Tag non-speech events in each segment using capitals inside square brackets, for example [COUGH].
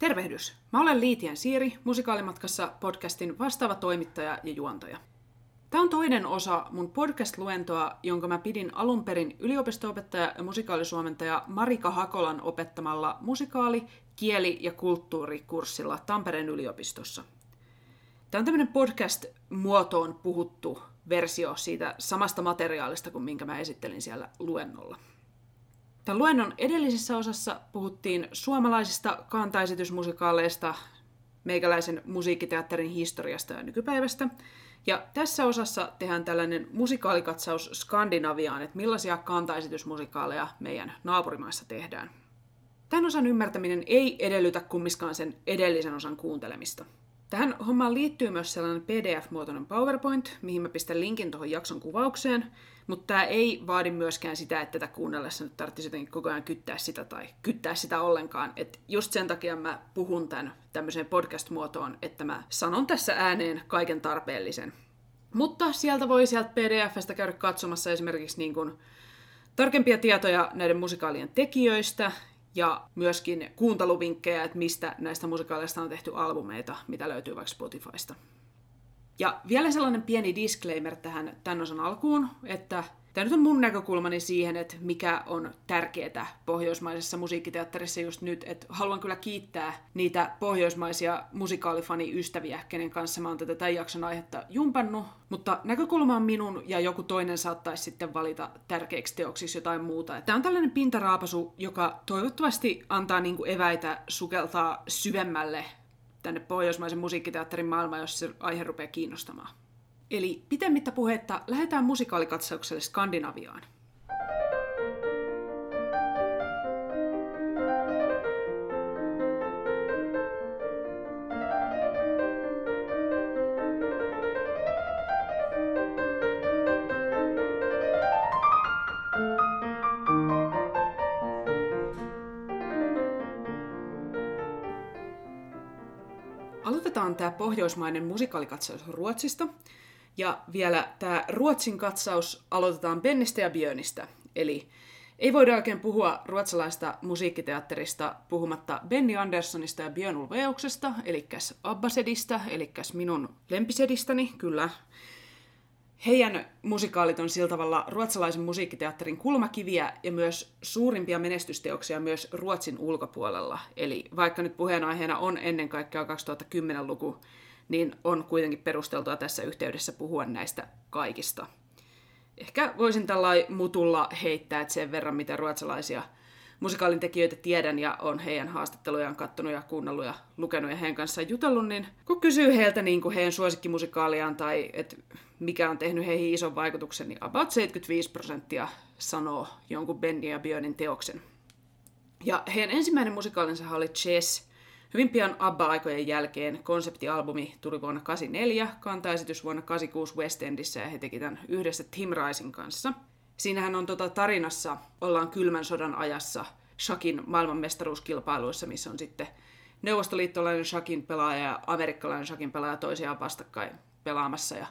Tervehdys! Mä olen Liitien Siiri, musikaalimatkassa podcastin vastaava toimittaja ja juontaja. Tämä on toinen osa mun podcast-luentoa, jonka mä pidin alun perin yliopisto-opettaja ja musikaalisuomentaja Marika Hakolan opettamalla musikaali-, kieli- ja kulttuurikurssilla Tampereen yliopistossa. Tämä on tämmöinen podcast-muotoon puhuttu versio siitä samasta materiaalista kuin minkä mä esittelin siellä luennolla. Tämän luennon edellisessä osassa puhuttiin suomalaisista kantaesitysmusikaaleista, meikäläisen musiikkiteatterin historiasta ja nykypäivästä. Ja tässä osassa tehdään tällainen musikaalikatsaus Skandinaviaan, että millaisia kantaesitysmusikaaleja meidän naapurimaissa tehdään. Tämän osan ymmärtäminen ei edellytä kummiskaan sen edellisen osan kuuntelemista – Tähän hommaan liittyy myös sellainen PDF-muotoinen PowerPoint, mihin mä pistän linkin tuohon jakson kuvaukseen, mutta tämä ei vaadi myöskään sitä, että tätä kuunnellessa nyt tarvitsisi jotenkin koko ajan kyttää sitä tai kyttää sitä ollenkaan. Et just sen takia mä puhun tämän tämmöiseen podcast-muotoon, että mä sanon tässä ääneen kaiken tarpeellisen. Mutta sieltä voi sieltä PDFstä käydä katsomassa esimerkiksi niin kuin tarkempia tietoja näiden musikaalien tekijöistä ja myöskin kuunteluvinkkejä, että mistä näistä musikaaleista on tehty albumeita, mitä löytyy vaikka Spotifysta. Ja vielä sellainen pieni disclaimer tähän tämän osan alkuun, että Tämä nyt on mun näkökulmani siihen, että mikä on tärkeää pohjoismaisessa musiikkiteatterissa just nyt. Että haluan kyllä kiittää niitä pohjoismaisia musikaalifaniystäviä, kenen kanssa mä oon tätä tämän jakson aihetta jumpannut. Mutta näkökulma on minun ja joku toinen saattaisi sitten valita tärkeiksi teoksiksi jotain muuta. Tämä on tällainen pintaraapasu, joka toivottavasti antaa niinku eväitä sukeltaa syvemmälle tänne pohjoismaisen musiikkiteatterin maailmaan, jos se aihe rupeaa kiinnostamaan. Eli pitemmittä puhetta lähdetään musikaalikatsaukselle Skandinaviaan. Pohjoismainen musikaalikatsaus Ruotsista, ja vielä tämä Ruotsin katsaus aloitetaan Bennistä ja Björnistä. Eli ei voida oikein puhua ruotsalaista musiikkiteatterista puhumatta Benny Anderssonista ja Björn Ulveuksesta, eli Abbasedista, eli minun lempisedistäni, kyllä. Heidän musikaalit on sillä tavalla ruotsalaisen musiikkiteatterin kulmakiviä ja myös suurimpia menestysteoksia myös Ruotsin ulkopuolella. Eli vaikka nyt puheenaiheena on ennen kaikkea 2010-luku, niin on kuitenkin perusteltua tässä yhteydessä puhua näistä kaikista. Ehkä voisin tällainen mutulla heittää, että sen verran mitä ruotsalaisia musikaalin tekijöitä tiedän ja on heidän haastattelujaan kattonut ja kuunnellut ja lukenut ja heidän kanssaan jutellut, niin kun kysyy heiltä niin kuin heidän suosikkimusikaalijaan tai että mikä on tehnyt heihin ison vaikutuksen, niin about 75 prosenttia sanoo jonkun Benny ja Björnin teoksen. Ja heidän ensimmäinen musikaalinsa oli Chess, Hyvin pian ABBA-aikojen jälkeen konseptialbumi tuli vuonna 1984, kantaesitys vuonna 1986 West Endissä ja he teki tämän yhdessä Tim Ricein kanssa. Siinähän on tota tarinassa, ollaan kylmän sodan ajassa Shakin maailmanmestaruuskilpailuissa, missä on sitten neuvostoliittolainen Shakin pelaaja ja amerikkalainen Shakin pelaaja toisiaan vastakkain pelaamassa. Ja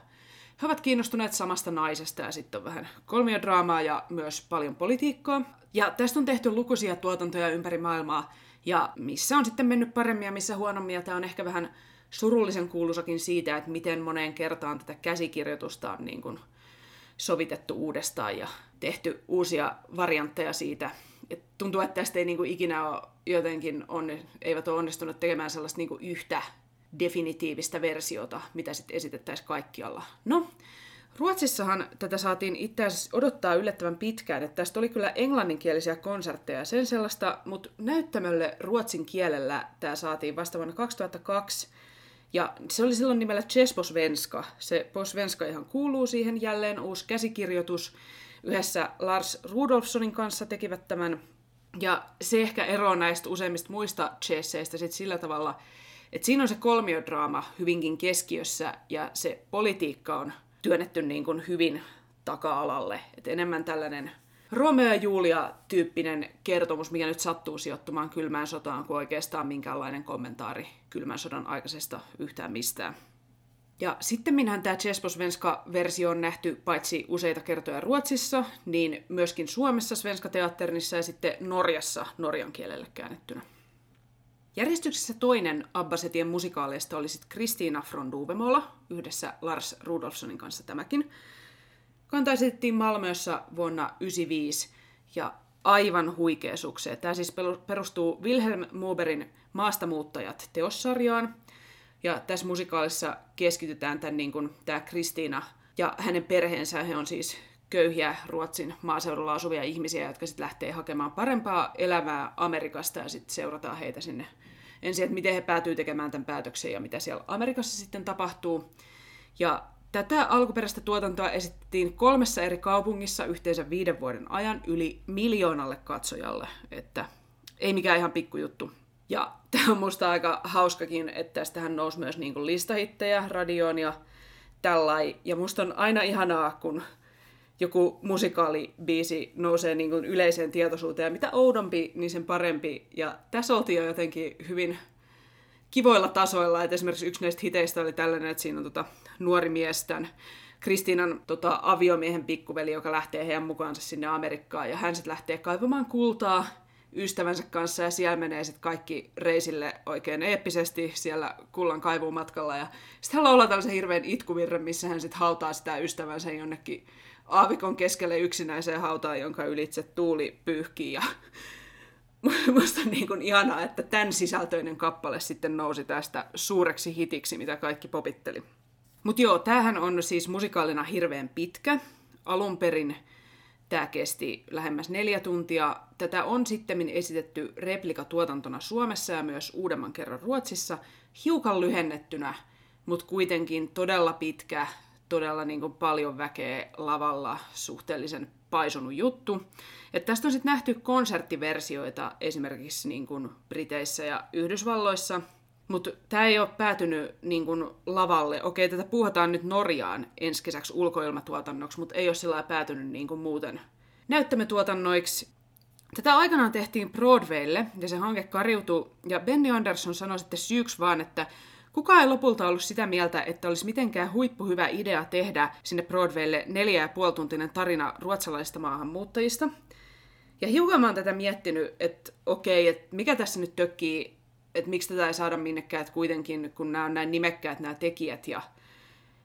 he ovat kiinnostuneet samasta naisesta ja sitten on vähän kolmiodraamaa ja myös paljon politiikkaa. Ja tästä on tehty lukuisia tuotantoja ympäri maailmaa, ja missä on sitten mennyt paremmin ja missä huonommin. Ja tämä on ehkä vähän surullisen kuulusakin siitä, että miten moneen kertaan tätä käsikirjoitusta on niin kuin sovitettu uudestaan ja tehty uusia variantteja siitä. Et tuntuu, että tästä ei niin kuin ikinä ole jotenkin onne, eivät ole onnistuneet tekemään sellaista niin kuin yhtä definitiivistä versiota, mitä sitten esitettäisiin kaikkialla. No, Ruotsissahan tätä saatiin itse asiassa odottaa yllättävän pitkään, että tästä oli kyllä englanninkielisiä konsertteja sen sellaista, mutta näyttämölle ruotsin kielellä tämä saatiin vasta vuonna 2002. Ja se oli silloin nimellä Chesposvenska. Se Posvenska ihan kuuluu siihen jälleen uusi käsikirjoitus. Yhdessä Lars Rudolfssonin kanssa tekivät tämän. Ja se ehkä eroaa näistä useimmista muista chesseistä sit sillä tavalla, että siinä on se kolmiodraama hyvinkin keskiössä ja se politiikka on työnnetty niin kuin hyvin taka-alalle. Et enemmän tällainen Romeo ja Julia-tyyppinen kertomus, mikä nyt sattuu sijoittumaan kylmään sotaan, kuin oikeastaan minkäänlainen kommentaari kylmän sodan aikaisesta yhtään mistään. Ja sitten minähän tämä Chespo-Svenska-versio on nähty paitsi useita kertoja Ruotsissa, niin myöskin Suomessa Svenska Teatternissa ja sitten Norjassa norjan kielelle käännettynä. Järjestyksessä toinen Abbasetien musikaaleista oli sitten Kristiina von Duvemola, yhdessä Lars Rudolfssonin kanssa tämäkin. Kanta esitettiin Malmössä vuonna 1995 ja aivan huikea sukseen. Tämä siis perustuu Wilhelm Muberin Maastamuuttajat teossarjaan. Ja tässä musikaalissa keskitytään tämän niin kuin, tämä Kristiina ja hänen perheensä. He on siis köyhiä Ruotsin maaseudulla asuvia ihmisiä, jotka sitten lähtee hakemaan parempaa elämää Amerikasta ja sitten seurataan heitä sinne ensin, että miten he päätyy tekemään tämän päätöksen ja mitä siellä Amerikassa sitten tapahtuu. Ja tätä alkuperäistä tuotantoa esittiin kolmessa eri kaupungissa yhteensä viiden vuoden ajan yli miljoonalle katsojalle, että ei mikään ihan pikkujuttu. Ja tämä on musta aika hauskakin, että tästähän nousi myös niin listahittejä radioon ja tällai. Ja musta on aina ihanaa, kun joku musikaalibiisi nousee niin kuin yleiseen tietoisuuteen. Ja mitä oudompi, niin sen parempi. Ja tässä oltiin jo jotenkin hyvin kivoilla tasoilla. Et esimerkiksi yksi näistä hiteistä oli tällainen, että siinä on tota nuori mies tämän Kristiinan tota, aviomiehen pikkuveli, joka lähtee heidän mukaansa sinne Amerikkaan. Ja hän sitten lähtee kaivamaan kultaa ystävänsä kanssa ja siellä menee sitten kaikki reisille oikein eeppisesti siellä kullan kaivuun matkalla. Ja sitten hän laulaa tällaisen hirveän itkuvirren, missä hän sitten hautaa sitä ystävänsä jonnekin aavikon keskelle yksinäiseen hautaan, jonka ylitse tuuli pyyhkii. Ja [LAUGHS] musta on niin kuin ihanaa, että tämän sisältöinen kappale sitten nousi tästä suureksi hitiksi, mitä kaikki popitteli. Mutta joo, tämähän on siis musikaalina hirveän pitkä. Alun perin tämä kesti lähemmäs neljä tuntia. Tätä on sitten esitetty replikatuotantona Suomessa ja myös uudemman kerran Ruotsissa, hiukan lyhennettynä, mutta kuitenkin todella pitkä, todella niin kuin paljon väkeä lavalla, suhteellisen paisunut juttu. Et tästä on sitten nähty konserttiversioita esimerkiksi niin kuin Briteissä ja Yhdysvalloissa, mutta tämä ei ole päätynyt niin kuin lavalle. Okei, tätä puhutaan nyt Norjaan ensi kesäksi ulkoilmatuotannoksi, mutta ei ole sillä päätynyt niin kuin muuten näyttämötuotannoiksi. Tätä aikanaan tehtiin Broadwaylle, ja se hanke kariutui, ja Benny Anderson sanoi sitten syyksi vaan, että Kukaan ei lopulta ollut sitä mieltä, että olisi mitenkään huippuhyvä idea tehdä sinne Broadwaylle neljä ja puoli tuntinen tarina ruotsalaisista maahanmuuttajista. Ja hiukan mä oon tätä miettinyt, että okei, että mikä tässä nyt tökkii, että miksi tätä ei saada minnekään, että kuitenkin kun nämä on näin nimekkäät nämä tekijät ja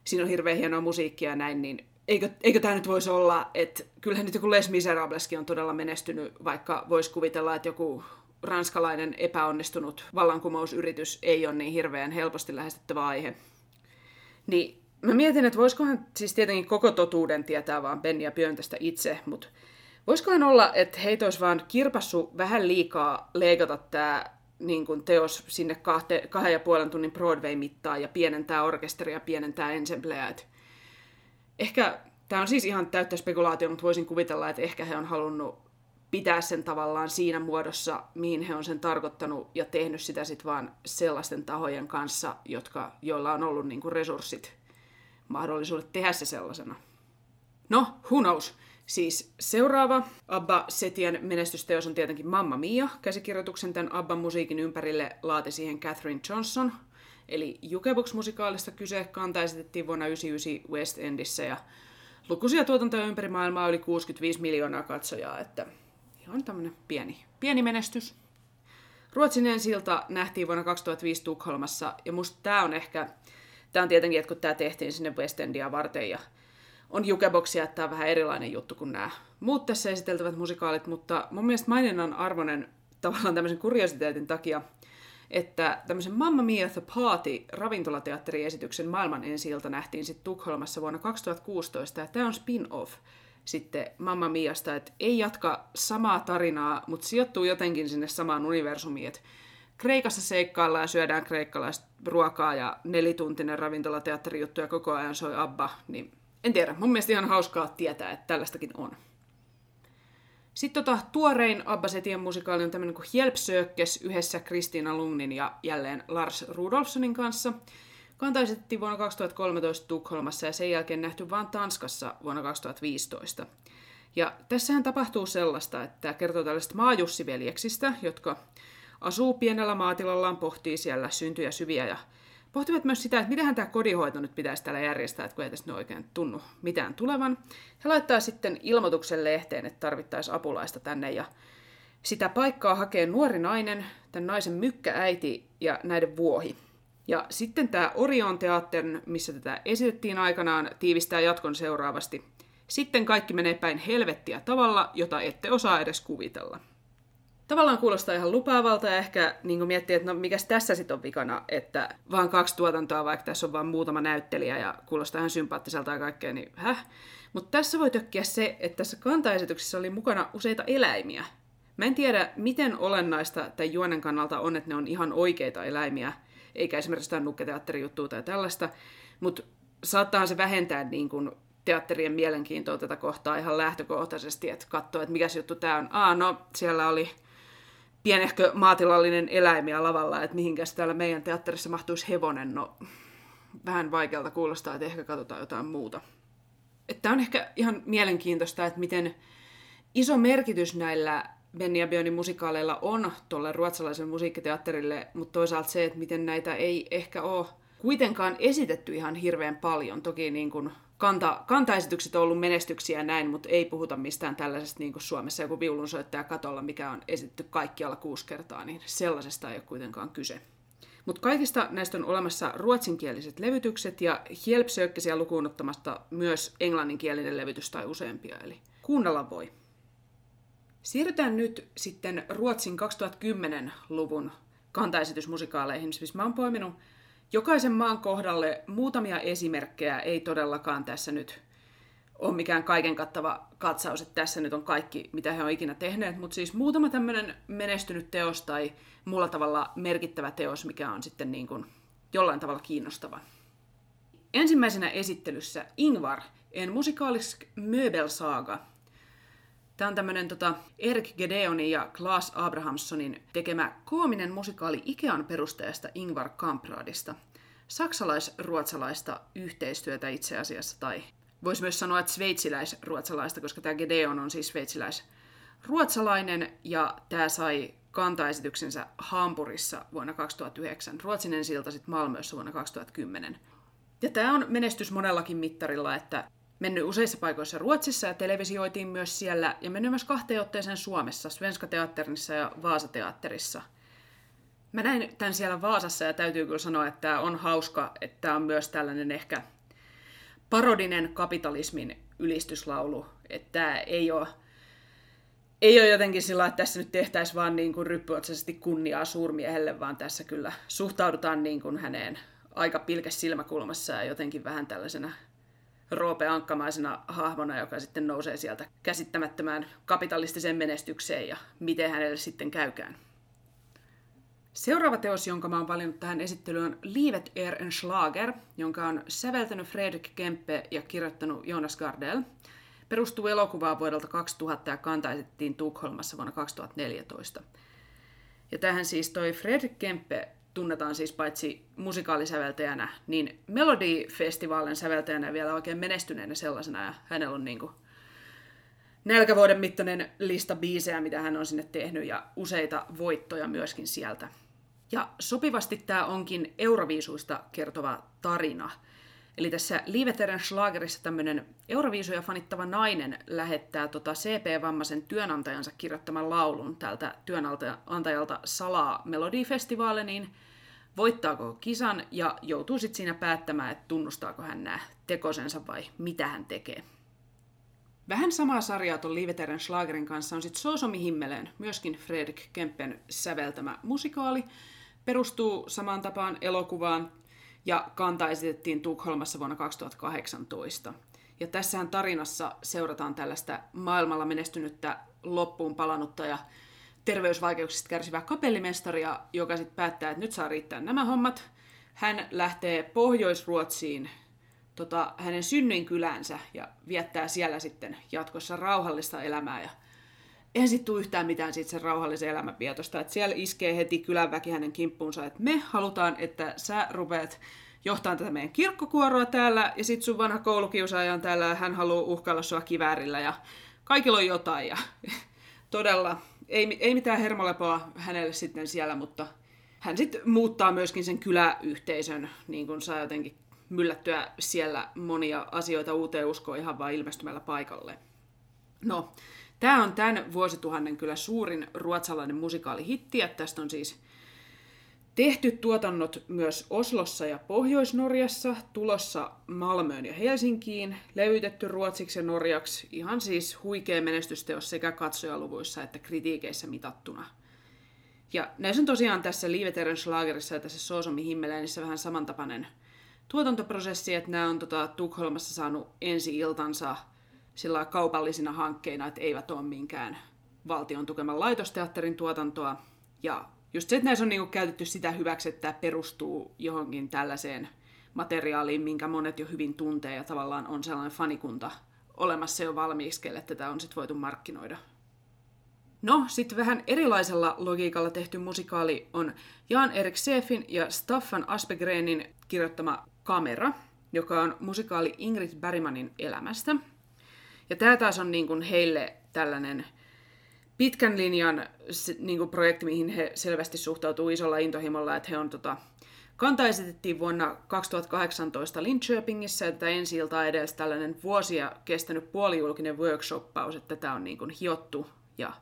siinä on hirveän hienoa musiikkia ja näin, niin eikö, eikö tämä nyt voisi olla, että kyllähän nyt joku Les Miserableskin on todella menestynyt, vaikka voisi kuvitella, että joku ranskalainen epäonnistunut vallankumousyritys ei ole niin hirveän helposti lähestyttävä aihe. Niin mä mietin, että voisikohan siis tietenkin koko totuuden tietää vaan Benny ja Björn tästä itse, mutta voisikohan olla, että heitä olisi vaan kirpassu vähän liikaa leikata tämä niin kuin teos sinne kahte, kahden ja puolen tunnin Broadway-mittaan ja pienentää orkesteria, pienentää ensembleä. Et ehkä tämä on siis ihan täyttä spekulaatio, mutta voisin kuvitella, että ehkä he on halunnut pitää sen tavallaan siinä muodossa, mihin he on sen tarkoittanut ja tehnyt sitä sitten vaan sellaisten tahojen kanssa, jotka, joilla on ollut niinku resurssit, mahdollisuudet tehdä se sellaisena. No, who knows? Siis seuraava Abba Setien menestysteos on tietenkin Mamma Mia. Käsikirjoituksen tämän Abban musiikin ympärille laati siihen Catherine Johnson. Eli Jukebox-musikaalista kyse kanta esitettiin vuonna 1999 West Endissä ja lukuisia tuotantoja ympäri maailmaa yli 65 miljoonaa katsojaa, että ihan tämmöinen pieni, pieni menestys. Ruotsin ensilta nähtiin vuonna 2005 Tukholmassa, ja musta tämä on ehkä, tämä on tietenkin, että kun tämä tehtiin sinne West Endia varten, ja on jukeboksia, että tämä on vähän erilainen juttu kuin nämä muut tässä esiteltävät musikaalit, mutta mun mielestä maininnan arvoinen tavallaan tämmöisen kuriositeetin takia, että tämmöisen Mamma Mia The Party ravintolateatteriesityksen maailman ensi nähtiin sitten Tukholmassa vuonna 2016, ja tämä on spin-off sitten Mamma Miasta, että ei jatka samaa tarinaa, mutta sijoittuu jotenkin sinne samaan universumiin, että Kreikassa seikkaillaan ja syödään kreikkalaista ruokaa ja nelituntinen ravintolateatterijuttu ja koko ajan soi Abba, niin en tiedä, mun mielestä ihan hauskaa tietää, että tällaistakin on. Sitten tota, tuorein Abba Setien musikaali on tämmöinen kuin Hjälpsökes yhdessä Kristiina Lungnin ja jälleen Lars Rudolfssonin kanssa – Kanta esitettiin vuonna 2013 Tukholmassa ja sen jälkeen nähty vain Tanskassa vuonna 2015. Ja tässähän tapahtuu sellaista, että kertoo tällaista maajussiveljeksistä, jotka asuu pienellä maatilallaan, pohtii siellä syntyjä syviä ja pohtivat myös sitä, että miten tämä kodinhoito nyt pitäisi täällä järjestää, että kun ei tästä oikein tunnu mitään tulevan. He laittaa sitten ilmoituksen lehteen, että tarvittaisiin apulaista tänne ja Sitä paikkaa hakee nuori nainen, tämän naisen mykkääiti ja näiden vuohi. Ja sitten tämä Orion teatterin, missä tätä esitettiin aikanaan, tiivistää jatkon seuraavasti. Sitten kaikki menee päin helvettiä tavalla, jota ette osaa edes kuvitella. Tavallaan kuulostaa ihan lupaavalta ja ehkä niin miettii, että no mikäs tässä sitten on vikana, että vaan kaksi tuotantoa, vaikka tässä on vain muutama näyttelijä ja kuulostaa ihan sympaattiselta ja kaikkea, niin häh? Mutta tässä voi tökkiä se, että tässä kantaesityksessä oli mukana useita eläimiä. Mä en tiedä, miten olennaista tämän juonen kannalta on, että ne on ihan oikeita eläimiä, eikä esimerkiksi tämä nukketeatterijuttua tai tällaista, mutta saattaa se vähentää niin kuin teatterien mielenkiintoa tätä kohtaa ihan lähtökohtaisesti, että katsoo, että mikä juttu tämä on. Aa, no siellä oli pienehkö maatilallinen eläimiä lavalla, että mihinkäs täällä meidän teatterissa mahtuisi hevonen. No, vähän vaikealta kuulostaa, että ehkä katsotaan jotain muuta. Tämä on ehkä ihan mielenkiintoista, että miten iso merkitys näillä Benny ja Björnin musikaaleilla on tuolle ruotsalaisen musiikkiteatterille, mutta toisaalta se, että miten näitä ei ehkä ole kuitenkaan esitetty ihan hirveän paljon. Toki niin kuin kanta, kantaesitykset on ollut menestyksiä näin, mutta ei puhuta mistään tällaisesta niin kuin Suomessa joku viulunsoittaja katolla, mikä on esitetty kaikkialla kuusi kertaa, niin sellaisesta ei ole kuitenkaan kyse. Mutta kaikista näistä on olemassa ruotsinkieliset levytykset ja Hjelpsökkisiä lukuun ottamasta myös englanninkielinen levytys tai useampia, eli kuunnella voi. Siirrytään nyt sitten Ruotsin 2010-luvun kantaesitysmusikaaleihin. Siis mä oon poiminut jokaisen maan kohdalle muutamia esimerkkejä, ei todellakaan tässä nyt ole mikään kaiken kattava katsaus, että tässä nyt on kaikki, mitä he on ikinä tehneet, mutta siis muutama tämmöinen menestynyt teos tai muulla tavalla merkittävä teos, mikä on sitten niin kuin jollain tavalla kiinnostava. Ensimmäisenä esittelyssä Ingvar, en musikalisk möbelsaga, Tämä on tämmöinen tota, Erik Gedeonin ja Klaas Abrahamssonin tekemä koominen musikaali Ikean perustajasta Ingvar Kampradista. Saksalais-ruotsalaista yhteistyötä itse asiassa, tai voisi myös sanoa, että sveitsiläis-ruotsalaista, koska tämä Gedeon on siis sveitsiläis-ruotsalainen, ja tämä sai kantaesityksensä Hampurissa vuonna 2009, Ruotsinen silta sitten Malmössä vuonna 2010. Ja tämä on menestys monellakin mittarilla, että mennyt useissa paikoissa Ruotsissa ja televisioitiin myös siellä ja mennyt myös kahteen otteeseen Suomessa, Svenska Teatternissa ja Vaasa-teatterissa. Mä näin tämän siellä Vaasassa ja täytyy kyllä sanoa, että tämä on hauska, että tämä on myös tällainen ehkä parodinen kapitalismin ylistyslaulu, että tämä ei ole, ei ole jotenkin sillä että tässä nyt tehtäisiin vaan niin kuin ryppyotsaisesti kunniaa suurmiehelle, vaan tässä kyllä suhtaudutaan niin kuin häneen aika pilkäs silmäkulmassa ja jotenkin vähän tällaisena Roope Ankkamaisena hahmona, joka sitten nousee sieltä käsittämättömään kapitalistiseen menestykseen ja miten hänelle sitten käykään. Seuraava teos, jonka mä oon valinnut tähän esittelyyn, on Livet er en Schlager, jonka on säveltänyt Fredrik Kempe ja kirjoittanut Jonas Gardell. Perustuu elokuvaan vuodelta 2000 ja kantaisettiin Tukholmassa vuonna 2014. Ja tähän siis toi Fredrik Kempe tunnetaan siis paitsi musikaalisäveltäjänä, niin Melody-festivaalin säveltäjänä vielä oikein menestyneenä sellaisena, ja hänellä on niin kuin nälkävuoden mittainen lista biisejä, mitä hän on sinne tehnyt, ja useita voittoja myöskin sieltä. Ja sopivasti tämä onkin Euroviisuista kertova tarina. Eli tässä Liveteren Schlagerissa tämmöinen Euroviisuja fanittava nainen lähettää tota CP-vammaisen työnantajansa kirjoittaman laulun tältä työnantajalta salaa Melodifestivaaliniin, niin voittaako kisan ja joutuu sitten siinä päättämään, että tunnustaako hän nämä tekosensa vai mitä hän tekee. Vähän samaa sarjaa tuon Liveteren Schlagerin kanssa on sitten Sosomi Himmeleen, myöskin Fredrik Kempen säveltämä musikaali. Perustuu samaan tapaan elokuvaan ja kanta esitettiin Tukholmassa vuonna 2018. Ja tässähän tarinassa seurataan tällaista maailmalla menestynyttä loppuun palannutta ja terveysvaikeuksista kärsivää kapellimestaria, joka sitten päättää, että nyt saa riittää nämä hommat. Hän lähtee Pohjois-Ruotsiin tota, hänen synnyinkylänsä ja viettää siellä sitten jatkossa rauhallista elämää. Ja eihän sitten tule yhtään mitään siitä sen rauhallisen elämän vietosta. Että siellä iskee heti kylänväki hänen kimppuunsa, että me halutaan, että sä rupeat johtaa tätä meidän kirkkokuoroa täällä, ja sitten sun vanha koulukiusaaja on täällä, ja hän haluaa uhkailla sua kiväärillä, ja kaikilla on jotain, ja todella ei, ei mitään hermolepoa hänelle sitten siellä, mutta hän sitten muuttaa myöskin sen kyläyhteisön, niin kuin saa jotenkin myllättyä siellä monia asioita uuteen uskoon ihan vain ilmestymällä paikalle. No, Tämä on tämän vuosituhannen kyllä suurin ruotsalainen musikaalihitti, että tästä on siis tehty tuotannot myös Oslossa ja Pohjois-Norjassa, tulossa Malmöön ja Helsinkiin, levytetty ruotsiksi ja norjaksi, ihan siis huikea menestysteos sekä katsojaluvuissa että kritiikeissä mitattuna. Ja näissä on tosiaan tässä Liiveteren Schlagerissa ja tässä Soosomi Himmeleenissä vähän samantapainen tuotantoprosessi, että nämä on tota, Tukholmassa saanut ensi iltansa sillä kaupallisina hankkeina, että eivät ole minkään valtion tukeman laitosteatterin tuotantoa. Ja just se, että näissä on niinku käytetty sitä hyväksi, että tämä perustuu johonkin tällaiseen materiaaliin, minkä monet jo hyvin tuntee ja tavallaan on sellainen fanikunta olemassa jo valmiiksi, kelle tätä on sitten voitu markkinoida. No, sitten vähän erilaisella logiikalla tehty musikaali on Jan Erik Seefin ja Staffan Aspegrenin kirjoittama Kamera, joka on musikaali Ingrid Bergmanin elämästä. Ja tämä taas on niin kuin heille tällainen pitkän linjan niin kuin projekti, mihin he selvästi suhtautuu isolla intohimolla, että he on tota, Kanta esitettiin vuonna 2018 Linköpingissä, että ensi iltaa edes tällainen vuosia kestänyt puolijulkinen workshoppaus, että tätä on niin kuin hiottu ja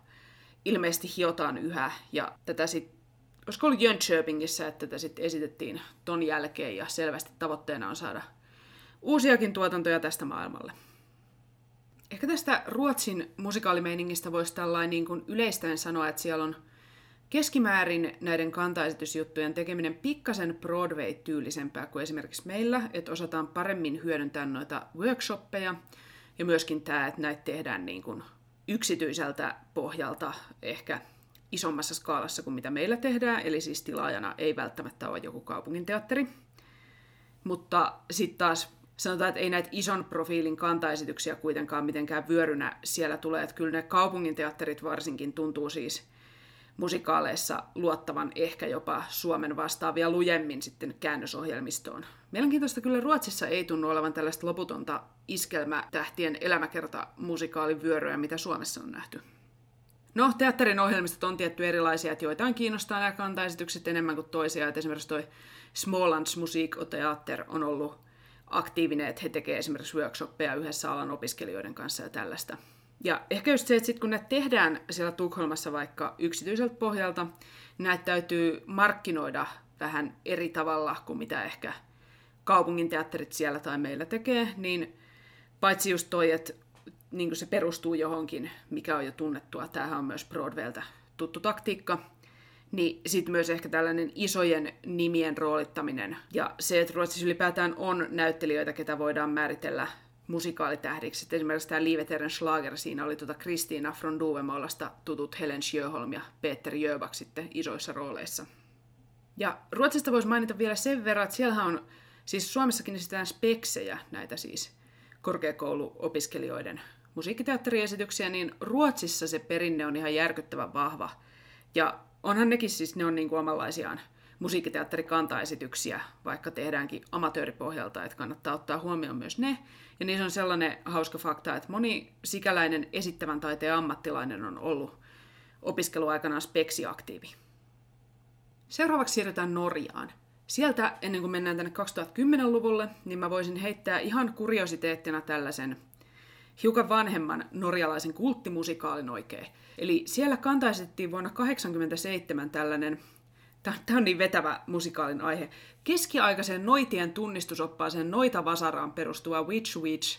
ilmeisesti hiotaan yhä. Ja tätä sitten, olisiko ollut Jönköpingissä, että tätä sitten esitettiin ton jälkeen ja selvästi tavoitteena on saada uusiakin tuotantoja tästä maailmalle. Ehkä tästä Ruotsin musikaalimeiningistä voisi tällainen niin kuin yleistäen sanoa, että siellä on keskimäärin näiden kantaesitysjuttujen tekeminen pikkasen Broadway-tyylisempää kuin esimerkiksi meillä, että osataan paremmin hyödyntää noita workshoppeja ja myöskin tämä, että näitä tehdään niin kuin yksityiseltä pohjalta ehkä isommassa skaalassa kuin mitä meillä tehdään, eli siis tilaajana ei välttämättä ole joku kaupunginteatteri. Mutta sitten taas sanotaan, että ei näitä ison profiilin kantaesityksiä kuitenkaan mitenkään vyörynä siellä tulee, että kyllä ne kaupunginteatterit varsinkin tuntuu siis musikaaleissa luottavan ehkä jopa Suomen vastaavia lujemmin sitten käännösohjelmistoon. Mielenkiintoista kyllä Ruotsissa ei tunnu olevan tällaista loputonta iskelmätähtien elämäkerta musikaalivyöryä, mitä Suomessa on nähty. No, teatterin ohjelmistot on tietty erilaisia, että joitain kiinnostaa nämä kantaesitykset enemmän kuin toisia. Että esimerkiksi toi Smålands Musiikoteater on ollut aktiivinen, että he tekevät esimerkiksi workshoppeja yhdessä alan opiskelijoiden kanssa ja tällaista. Ja ehkä just se, että sit kun näitä tehdään siellä Tukholmassa vaikka yksityiseltä pohjalta, niin näitä täytyy markkinoida vähän eri tavalla kuin mitä ehkä kaupungin teatterit siellä tai meillä tekee, niin paitsi just toi, että niin se perustuu johonkin, mikä on jo tunnettua, tämähän on myös Broadwayltä tuttu taktiikka, niin sitten myös ehkä tällainen isojen nimien roolittaminen ja se, että Ruotsissa ylipäätään on näyttelijöitä, ketä voidaan määritellä musikaalitähdiksi. Et esimerkiksi tämä Liiveteren Schlager, siinä oli tuota Kristiina från Duvemålasta tutut Helen Sjöholm ja Peter Jöback sitten isoissa rooleissa. Ja Ruotsista voisi mainita vielä sen verran, että siellä on, siis Suomessakin esitetään speksejä, näitä siis korkeakouluopiskelijoiden musiikkiteatteriesityksiä, niin Ruotsissa se perinne on ihan järkyttävän vahva. Ja onhan nekin siis, ne on niin kuin omanlaisiaan musiikkiteatterikantaesityksiä, vaikka tehdäänkin amatööripohjalta, että kannattaa ottaa huomioon myös ne. Ja niissä on sellainen hauska fakta, että moni sikäläinen esittävän taiteen ammattilainen on ollut opiskeluaikana speksiaktiivi. Seuraavaksi siirrytään Norjaan. Sieltä, ennen kuin mennään tänne 2010-luvulle, niin mä voisin heittää ihan kuriositeettina tällaisen hiukan vanhemman norjalaisen kulttimusikaalin oikein. Eli siellä kantaisettiin vuonna 1987 tällainen Tämä on niin vetävä musikaalin aihe. Keskiaikaisen noitien tunnistusoppaaseen Noita Vasaraan perustuva Witch Witch.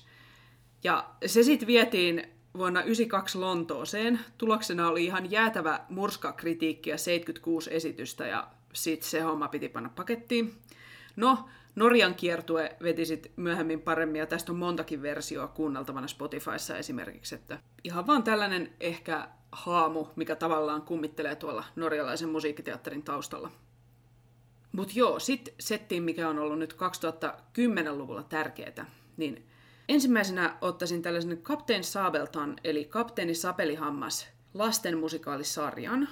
Ja se sitten vietiin vuonna 1992 Lontooseen. Tuloksena oli ihan jäätävä murskakritiikki ja 76 esitystä ja sitten se homma piti panna pakettiin. No, Norjan kiertue veti sit myöhemmin paremmin ja tästä on montakin versioa kuunneltavana Spotifyssa esimerkiksi. Että ihan vaan tällainen ehkä haamu, mikä tavallaan kummittelee tuolla norjalaisen musiikkiteatterin taustalla. Mutta joo, sitten settiin, mikä on ollut nyt 2010-luvulla tärkeää, niin ensimmäisenä ottaisin tällaisen Kapteen Sabeltan, eli Kapteeni Sapelihammas lastenmusikaalisarjan,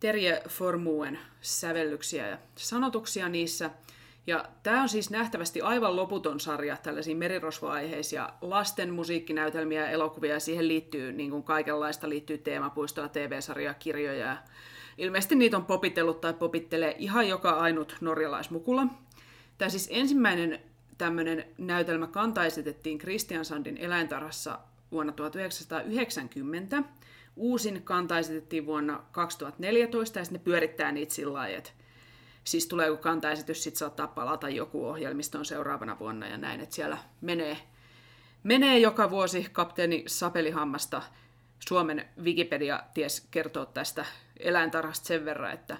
Terje Formuen sävellyksiä ja sanotuksia niissä – ja tämä on siis nähtävästi aivan loputon sarja tällaisia merirosvoaiheisia lasten musiikkinäytelmiä ja elokuvia, ja siihen liittyy niin kuin kaikenlaista, liittyy teemapuistoa, TV-sarjaa, kirjoja, ja ilmeisesti niitä on popitellut tai popittelee ihan joka ainut norjalaismukula. Tämä siis ensimmäinen tämmöinen näytelmä kanta esitettiin Christiansandin eläintarhassa vuonna 1990. Uusin kanta esitettiin vuonna 2014 ja sitten ne pyörittää niitä sillä lailla, että siis tulee joku kantaesitys, sitten saattaa palata joku ohjelmistoon seuraavana vuonna ja näin, että siellä menee, menee joka vuosi kapteeni Sapelihammasta Suomen Wikipedia ties kertoo tästä eläintarhasta sen verran, että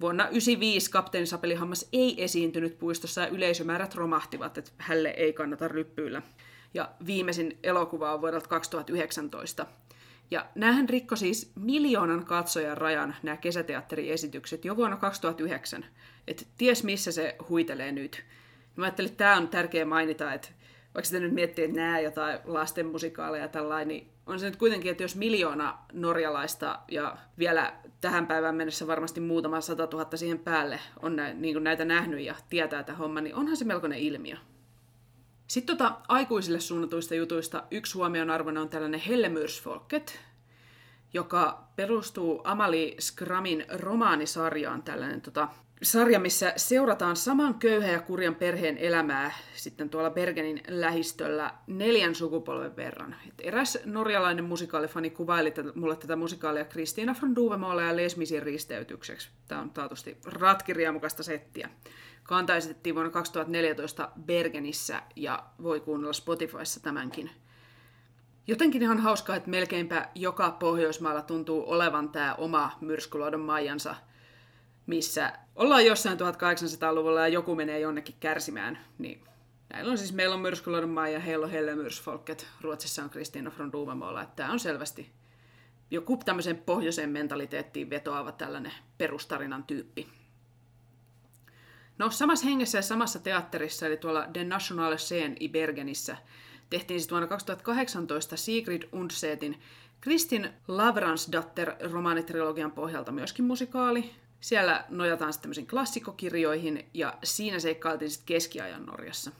vuonna 1995 kapteeni Sapelihammas ei esiintynyt puistossa ja yleisömäärät romahtivat, että hälle ei kannata ryppyillä. Ja viimeisin elokuva on vuodelta 2019. Ja näähän rikko siis miljoonan katsojan rajan, nämä kesäteatteriesitykset, jo vuonna 2009. Että ties missä se huitelee nyt. Mä ajattelin, että tämä on tärkeä mainita, että vaikka sitä nyt miettii, että nämä jotain lasten musikaaleja tällainen, niin on se nyt kuitenkin, että jos miljoona norjalaista ja vielä tähän päivään mennessä varmasti muutama sata tuhatta siihen päälle on niin näitä nähnyt ja tietää tätä homma, niin onhan se melkoinen ilmiö. Sitten tota, aikuisille suunnatuista jutuista yksi huomionarvoinen on tällainen Hellemyrsfolket, joka perustuu Amali Skramin romaanisarjaan, tällainen tota, sarja, missä seurataan saman köyhän ja kurjan perheen elämää sitten tuolla Bergenin lähistöllä neljän sukupolven verran. Et eräs norjalainen musikaalifani kuvaili tätä, mulle tätä musikaalia Kristiina von Duvemolle ja Lesmisin risteytykseksi. Tämä on taatusti ratkirjaamukaista settiä. Kanta esitettiin vuonna 2014 Bergenissä ja voi kuunnella Spotifyssa tämänkin. Jotenkin ihan hauskaa, että melkeinpä joka Pohjoismaalla tuntuu olevan tämä oma myrskyluodon Maijansa, missä ollaan jossain 1800-luvulla ja joku menee jonnekin kärsimään. Niin näillä on siis, meillä on myrskyluodon Maija, heillä on Helle Myrsfolket, Ruotsissa on Kristiina från Duvemolla. Tämä on selvästi joku tämmöiseen pohjoiseen mentaliteettiin vetoava tällainen perustarinan tyyppi. No samassa hengessä ja samassa teatterissa, eli tuolla Den Nationale Scene i Bergenissä, tehtiin sitten vuonna 2018 Sigrid Undsetin Kristin Lavransdatter romaanitrilogian pohjalta myöskin musikaali. Siellä nojataan sitten tämmöisiin klassikokirjoihin ja siinä seikkailtiin sitten keskiajan Norjassa.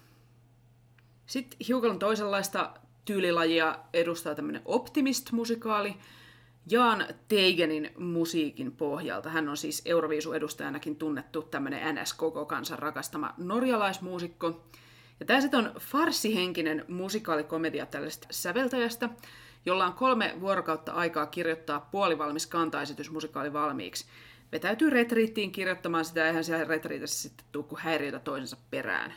Sitten hiukan toisenlaista tyylilajia edustaa tämmöinen optimist-musikaali, Jaan Teigenin musiikin pohjalta. Hän on siis Euroviisu-edustajanakin tunnettu tämmöinen NS koko kansan rakastama norjalaismuusikko. Ja tämä sitten on farsihenkinen musikaalikomedia tällaisesta säveltäjästä, jolla on kolme vuorokautta aikaa kirjoittaa puolivalmis kantaesitys musikaali valmiiksi. Vetäytyy retriittiin kirjoittamaan sitä, eihän siellä retriitissä sitten tule kuin häiriötä toisensa perään.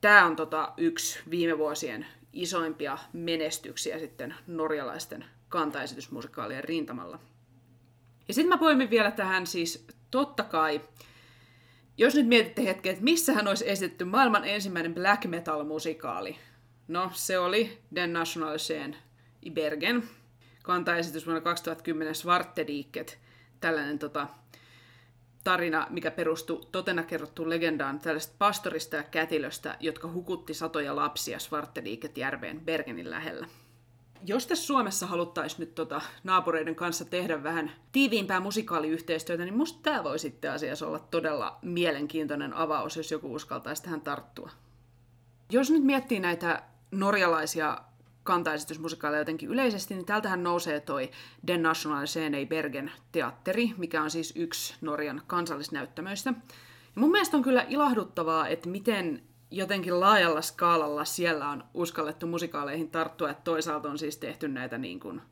Tämä on tota yksi viime vuosien isoimpia menestyksiä sitten norjalaisten kantaesitysmusikaalien rintamalla. Ja sitten mä poimin vielä tähän siis totta kai, jos nyt mietitte hetken, että missä hän olisi esitetty maailman ensimmäinen black metal-musikaali. No, se oli Den National Scene i Bergen. Kantaesitys vuonna 2010 Svartediket. Tällainen tota, tarina, mikä perustui totena kerrottuun legendaan tällaista pastorista ja kätilöstä, jotka hukutti satoja lapsia Svartediket järveen Bergenin lähellä jos tässä Suomessa haluttaisiin nyt tota naapureiden kanssa tehdä vähän tiiviimpää musikaaliyhteistyötä, niin musta tämä voi sitten asiassa olla todella mielenkiintoinen avaus, jos joku uskaltaisi tähän tarttua. Jos nyt miettii näitä norjalaisia kantaesitysmusikaaleja jotenkin yleisesti, niin täältähän nousee toi Den National Scene Bergen teatteri, mikä on siis yksi Norjan kansallisnäyttämöistä. Ja mun mielestä on kyllä ilahduttavaa, että miten jotenkin laajalla skaalalla siellä on uskallettu musikaaleihin tarttua, että toisaalta on siis tehty näitä niin kuin,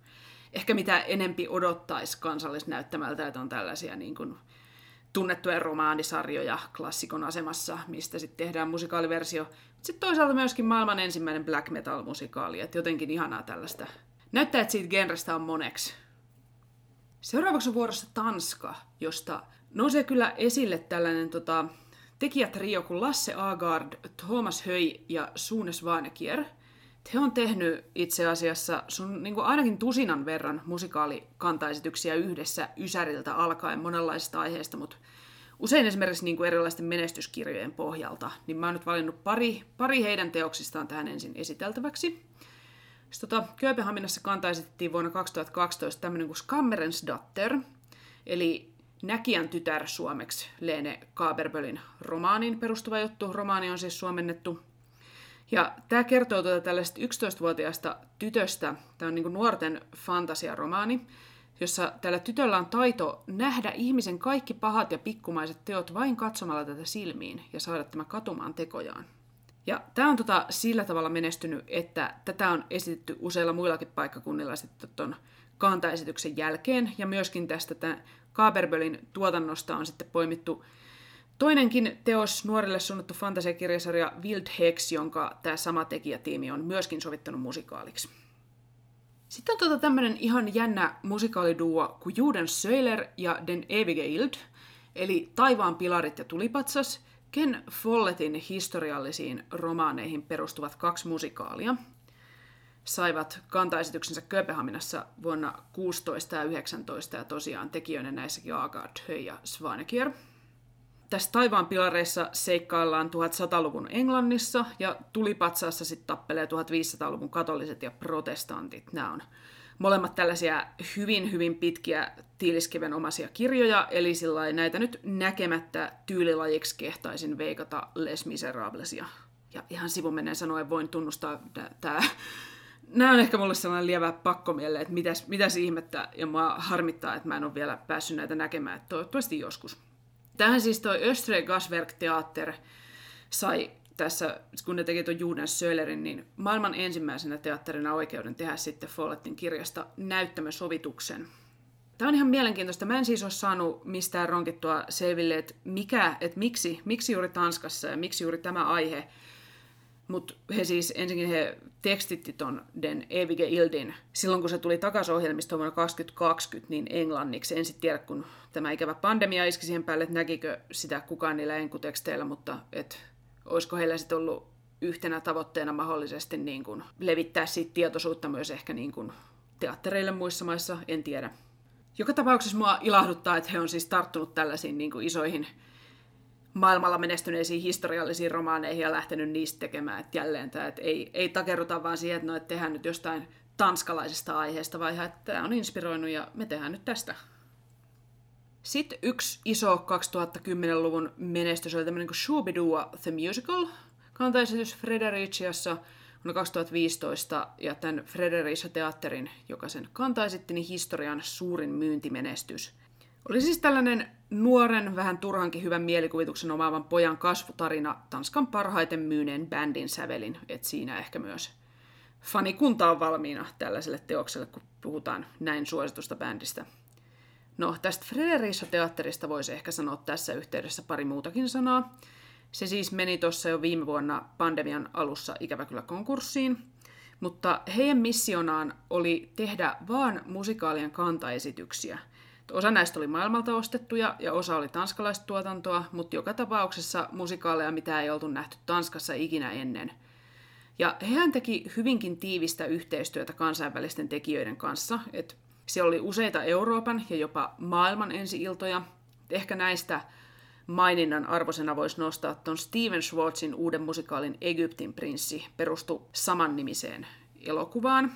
ehkä mitä enempi odottaisi kansallisnäyttämältä, että on tällaisia niin kuin, tunnettuja romaanisarjoja klassikon asemassa, mistä sitten tehdään musikaaliversio. Sitten toisaalta myöskin maailman ensimmäinen black metal-musikaali, että jotenkin ihanaa tällaista. Näyttää, että siitä genrestä on moneksi. Seuraavaksi on vuorossa Tanska, josta nousee kyllä esille tällainen tota, tekijätrio kuin Lasse Agard, Thomas Höj ja Suunes Vanekier. He on tehnyt itse asiassa sun niin kuin ainakin tusinan verran musikaalikantaesityksiä yhdessä Ysäriltä alkaen monenlaisista aiheista, mutta usein esimerkiksi niin kuin erilaisten menestyskirjojen pohjalta, niin mä oon nyt valinnut pari, pari heidän teoksistaan tähän ensin esiteltäväksi. Sitten tota, Kööpenhaminassa kanta esitettiin vuonna 2012 tämmöinen kuin Skammerens Datter, eli Näkijän tytär suomeksi Leene Kaaberbölin romaanin perustuva juttu. Romaani on siis suomennettu. Ja tämä kertoo tuota tällaista 11-vuotiaasta tytöstä. Tämä on niin nuorten fantasiaromaani, jossa tällä tytöllä on taito nähdä ihmisen kaikki pahat ja pikkumaiset teot vain katsomalla tätä silmiin ja saada tämä katumaan tekojaan. Ja tämä on tota sillä tavalla menestynyt, että tätä on esitetty useilla muillakin paikkakunnilla sitten ton kantaesityksen jälkeen, ja myöskin tästä tämän Kaberbölin tuotannosta on sitten poimittu toinenkin teos nuorille suunnattu fantasiakirjasarja Wild Hex, jonka tämä sama tekijätiimi on myöskin sovittanut musikaaliksi. Sitten on tota tämmönen ihan jännä musikaaliduo kuin Juden Söiler ja Den Ewige Ild, eli Taivaan pilarit ja tulipatsas, Ken Follettin historiallisiin romaaneihin perustuvat kaksi musikaalia, saivat kantaesityksensä Kööpenhaminassa vuonna 16 ja 19 ja tosiaan tekijöinä näissäkin Agard, Höy ja Svanekier. Tässä taivaan pilareissa seikkaillaan 1100-luvun Englannissa ja tulipatsaassa sitten tappelee 1500-luvun katoliset ja protestantit. Nämä on molemmat tällaisia hyvin, hyvin pitkiä tiiliskiven omaisia kirjoja, eli sillä näitä nyt näkemättä tyylilajiksi kehtaisin veikata Les Miserablesia. Ja ihan sivumennen sanoen voin tunnustaa, tämä nämä on ehkä mulle sellainen lievä pakkomielle, että mitäs, mitäs ihmettä, ja mua harmittaa, että mä en ole vielä päässyt näitä näkemään, toivottavasti joskus. Tähän siis toi Östre Gaswerk Theater sai tässä, kun ne teki tuon Juden Sölerin, niin maailman ensimmäisenä teatterina oikeuden tehdä sitten Follettin kirjasta näyttämösovituksen. Tämä on ihan mielenkiintoista. Mä en siis ole saanut mistään ronkittua selville, että, mikä, että miksi, miksi juuri Tanskassa ja miksi juuri tämä aihe. Mutta he siis, ensinnäkin he tekstitti ton Den Evige Ildin silloin, kun se tuli takaisin ohjelmistoon vuonna 2020, niin englanniksi. En sitten tiedä, kun tämä ikävä pandemia iski siihen päälle, että näkikö sitä kukaan niillä enkuteksteillä, mutta et olisiko heillä sitten ollut yhtenä tavoitteena mahdollisesti niin kuin levittää siitä tietoisuutta myös ehkä niin kuin teattereille muissa maissa, en tiedä. Joka tapauksessa mua ilahduttaa, että he on siis tarttunut tällaisiin niin kuin isoihin maailmalla menestyneisiin historiallisiin romaaneihin ja lähtenyt niistä tekemään. Että jälleen tämä, että ei, ei takerruta vaan siihen, että no, että tehdään nyt jostain tanskalaisesta aiheesta, vaan ihan, että tämä on inspiroinut ja me tehdään nyt tästä. Sitten yksi iso 2010-luvun menestys oli tämmöinen kuin Shubidua The Musical, kantaesitys Fredericiassa vuonna 2015, ja tämän Fredericia Teatterin, joka sen kantaesitti, niin historian suurin myyntimenestys. Oli siis tällainen nuoren, vähän turhankin hyvän mielikuvituksen omaavan pojan kasvutarina Tanskan parhaiten myyneen bändin sävelin, että siinä ehkä myös fanikunta on valmiina tällaiselle teokselle, kun puhutaan näin suositusta bändistä. No, tästä Frederissa teatterista voisi ehkä sanoa tässä yhteydessä pari muutakin sanaa. Se siis meni tuossa jo viime vuonna pandemian alussa ikävä kyllä konkurssiin, mutta heidän missionaan oli tehdä vaan musikaalien kantaesityksiä. Osa näistä oli maailmalta ostettuja ja osa oli tanskalaista tuotantoa, mutta joka tapauksessa musikaaleja, mitä ei oltu nähty Tanskassa ikinä ennen. Ja hehän teki hyvinkin tiivistä yhteistyötä kansainvälisten tekijöiden kanssa, että siellä oli useita Euroopan ja jopa maailman ensi-iltoja. Ehkä näistä maininnan arvoisena voisi nostaa tuon Steven Schwartzin uuden musikaalin Egyptin prinssi perustu samannimiseen elokuvaan.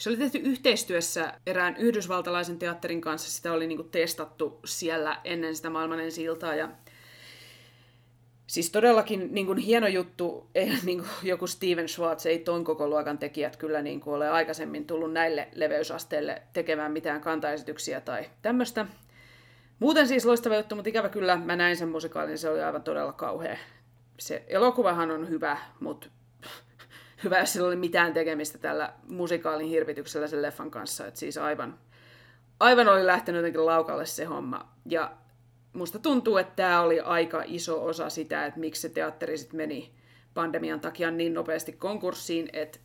Se oli tehty yhteistyössä erään yhdysvaltalaisen teatterin kanssa. Sitä oli niinku testattu siellä ennen sitä maailman ensi iltaa. Ja Siis todellakin niin kuin hieno juttu, ei, [LAUGHS] niin kuin joku Steven Schwartz, ei ton koko luokan tekijät kyllä niin kuin ole aikaisemmin tullut näille leveysasteille tekemään mitään kantaesityksiä tai tämmöistä. Muuten siis loistava juttu, mutta ikävä kyllä mä näin sen musikaalin, se oli aivan todella kauhea. Se elokuvahan on hyvä, mutta hyvä, jos sillä oli mitään tekemistä tällä musikaalin hirvityksellä sen leffan kanssa. Et siis aivan, aivan oli lähtenyt jotenkin laukalle se homma. Ja musta tuntuu, että tämä oli aika iso osa sitä, että miksi se teatteri sitten meni pandemian takia niin nopeasti konkurssiin, että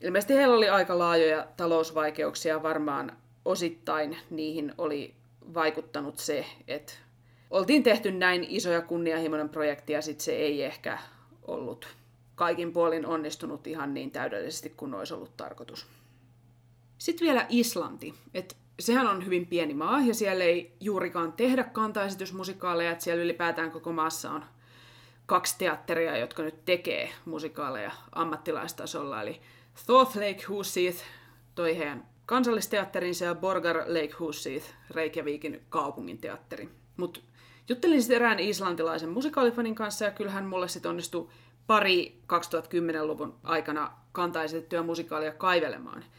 ilmeisesti heillä oli aika laajoja talousvaikeuksia, varmaan osittain niihin oli vaikuttanut se, että oltiin tehty näin iso ja kunnianhimoinen projekti ja sitten se ei ehkä ollut kaikin puolin onnistunut ihan niin täydellisesti kuin olisi ollut tarkoitus. Sitten vielä Islanti. Et sehän on hyvin pieni maa ja siellä ei juurikaan tehdä kantaesitysmusikaaleja, että siellä ylipäätään koko maassa on kaksi teatteria, jotka nyt tekee musikaaleja ammattilaistasolla, eli Thorth Lake Huseith, toi heidän kansallisteatterinsa ja Borgar Lake Huseith, Reykjavikin kaupungin teatteri. Mutta juttelin sitten erään islantilaisen musikaalifanin kanssa ja kyllähän mulle sitten onnistui pari 2010-luvun aikana kantaesitettyä musikaalia kaivelemaan –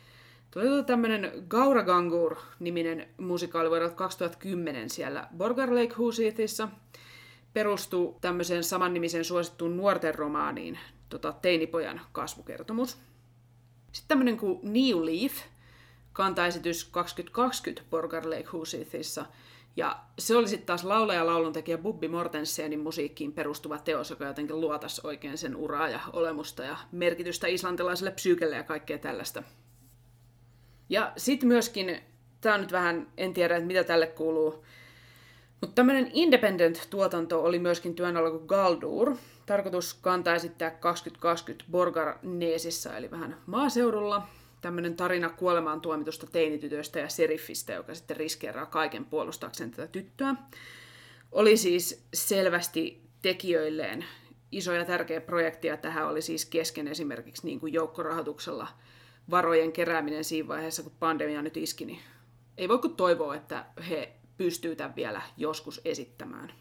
Tuli tämmöinen Gauragangur-niminen musikaali vuodelta 2010 siellä Borgar Lake Huseithissa. Perustuu tämmöiseen samannimisen suosittuun nuorten romaaniin tota, teinipojan kasvukertomus. Sitten tämmöinen kuin New Leaf, kantaesitys 2020 Borgar Lake Husithissa. Ja se oli sitten taas laulaja lauluntekijä Bubbi Mortensenin musiikkiin perustuva teos, joka jotenkin luotas oikein sen uraa ja olemusta ja merkitystä islantilaiselle psyykelle ja kaikkea tällaista. Ja sitten myöskin, tämä on nyt vähän, en tiedä, että mitä tälle kuuluu, mutta tämmöinen independent-tuotanto oli myöskin työn alla kuin Galdur. Tarkoitus kantaa esittää 2020 Borgarneesissa, eli vähän maaseudulla. Tämmöinen tarina kuolemaan tuomitusta teinitytöstä ja seriffistä, joka sitten riskeeraa kaiken puolustaakseen tätä tyttöä. Oli siis selvästi tekijöilleen iso ja tärkeä projekti, ja tähän oli siis kesken esimerkiksi niin kuin joukkorahoituksella varojen kerääminen siinä vaiheessa, kun pandemia nyt iski, niin ei voi kuin toivoa, että he pystyy tämän vielä joskus esittämään.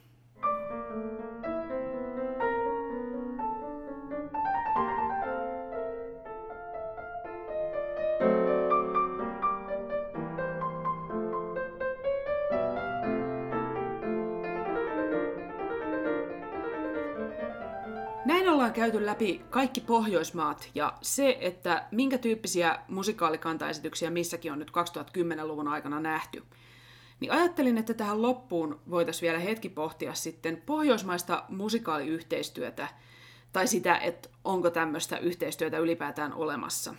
Käyty läpi kaikki Pohjoismaat ja se, että minkä tyyppisiä musikaalikantaesityksiä missäkin on nyt 2010-luvun aikana nähty – niin ajattelin, että tähän loppuun voitaisiin vielä hetki pohtia sitten pohjoismaista musikaaliyhteistyötä, tai sitä, että onko tämmöistä yhteistyötä ylipäätään olemassa.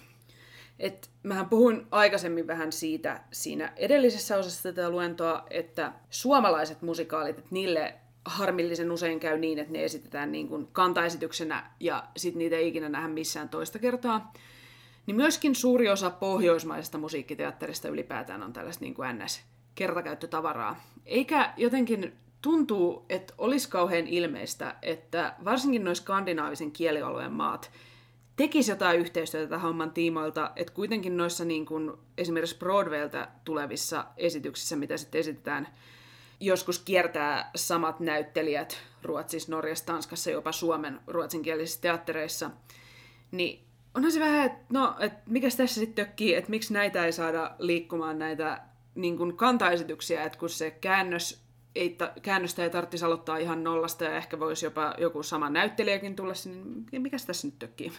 Et mähän puhuin aikaisemmin vähän siitä siinä edellisessä osassa tätä luentoa, että suomalaiset musikaalit, että niille harmillisen usein käy niin, että ne esitetään niin kuin kantaesityksenä ja sitten niitä ei ikinä nähdä missään toista kertaa. Niin myöskin suuri osa pohjoismaisesta musiikkiteatterista ylipäätään on tällaista niin kuin NS kertakäyttötavaraa. Eikä jotenkin tuntuu, että olisi kauhean ilmeistä, että varsinkin noin skandinaavisen kielialueen maat tekisi jotain yhteistyötä tämän homman tiimoilta, että kuitenkin noissa niin kuin esimerkiksi Broadwaylta tulevissa esityksissä, mitä sitten esitetään, joskus kiertää samat näyttelijät Ruotsissa, Norjassa, Tanskassa, jopa Suomen ruotsinkielisissä teattereissa, niin onhan se vähän, että no, että mikäs tässä sitten tökkii, että miksi näitä ei saada liikkumaan näitä niin kuin kantaesityksiä, että kun se käännös ei ta- käännöstä ei tarvitsisi aloittaa ihan nollasta ja ehkä voisi jopa joku sama näyttelijäkin tulla sinne, niin mikä tässä nyt tökkii?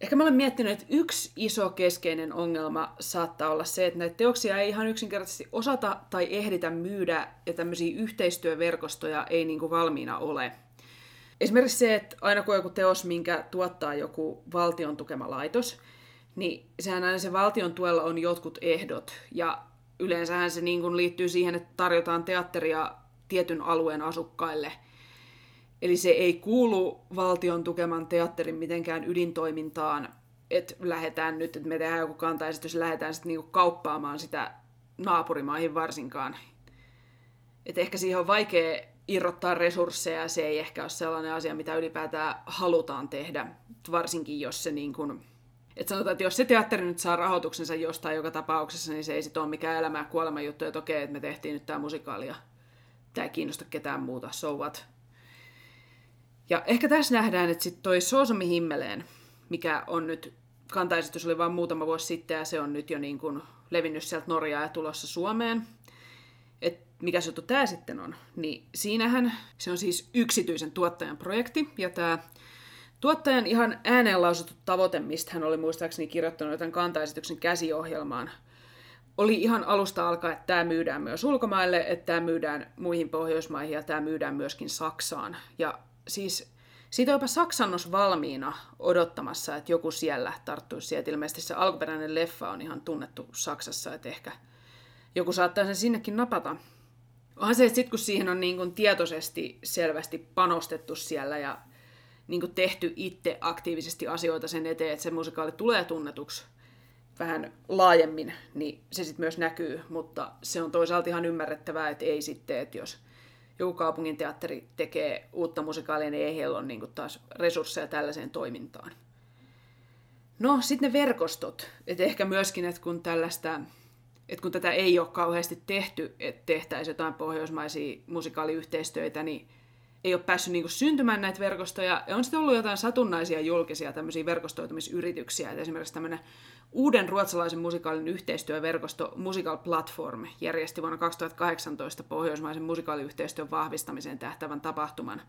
Ehkä mä olen miettinyt, että yksi iso keskeinen ongelma saattaa olla se, että näitä teoksia ei ihan yksinkertaisesti osata tai ehditä myydä ja tämmöisiä yhteistyöverkostoja ei niin kuin valmiina ole. Esimerkiksi se, että aina kun joku teos, minkä tuottaa joku valtion tukema laitos, niin sehän aina se valtion tuella on jotkut ehdot. Ja yleensähän se niin kuin liittyy siihen, että tarjotaan teatteria tietyn alueen asukkaille. Eli se ei kuulu valtion tukeman teatterin mitenkään ydintoimintaan, että lähdetään nyt, että me tehdään joku kantaesitys, lähdetään sitten niinku kauppaamaan sitä naapurimaihin varsinkaan. Et ehkä siihen on vaikea irrottaa resursseja, se ei ehkä ole sellainen asia, mitä ylipäätään halutaan tehdä, varsinkin jos se niin kuin että sanotaan, että jos se teatteri nyt saa rahoituksensa jostain joka tapauksessa, niin se ei sitten ole mikään elämä ja kuolema juttu, että okei, että me tehtiin nyt tämä musikaali ja tämä ei kiinnosta ketään muuta, so what. Ja ehkä tässä nähdään, että sitten toi Soosomi Himmeleen, mikä on nyt, kantaesitys oli vain muutama vuosi sitten ja se on nyt jo niin kuin levinnyt sieltä Norjaa ja tulossa Suomeen. Et mikä juttu tämä sitten on, niin siinähän se on siis yksityisen tuottajan projekti ja tämä Tuottajan ihan ääneen lausuttu tavoite, mistä hän oli muistaakseni kirjoittanut jotain kantaesityksen käsiohjelmaan, oli ihan alusta alkaen, että tämä myydään myös ulkomaille, että tämä myydään muihin Pohjoismaihin ja tämä myydään myöskin Saksaan. Ja siis siitä on jopa Saksannos valmiina odottamassa, että joku siellä tarttuisi sieltä. Ilmeisesti se alkuperäinen leffa on ihan tunnettu Saksassa, että ehkä joku saattaa sen sinnekin napata. Onhan se, että sitten kun siihen on niin kuin tietoisesti selvästi panostettu siellä ja niin kuin tehty itse aktiivisesti asioita sen eteen, että se musikaali tulee tunnetuksi vähän laajemmin, niin se sitten myös näkyy, mutta se on toisaalta ihan ymmärrettävää, että ei sitten, että jos joku kaupungin teatteri tekee uutta musikaalia, niin ei heillä ole niin taas resursseja tällaiseen toimintaan. No, sitten ne verkostot. Et ehkä myöskin, että kun tällaista että kun tätä ei ole kauheasti tehty, että tehtäisiin jotain pohjoismaisia musikaaliyhteistyötä, niin ei ole päässyt niin syntymään näitä verkostoja. Ja on sitten ollut jotain satunnaisia julkisia tämmöisiä verkostoitumisyrityksiä. Et esimerkiksi tämmöinen uuden ruotsalaisen musikaalin yhteistyöverkosto Musical Platform järjesti vuonna 2018 pohjoismaisen musikaaliyhteistyön vahvistamiseen tähtävän tapahtuman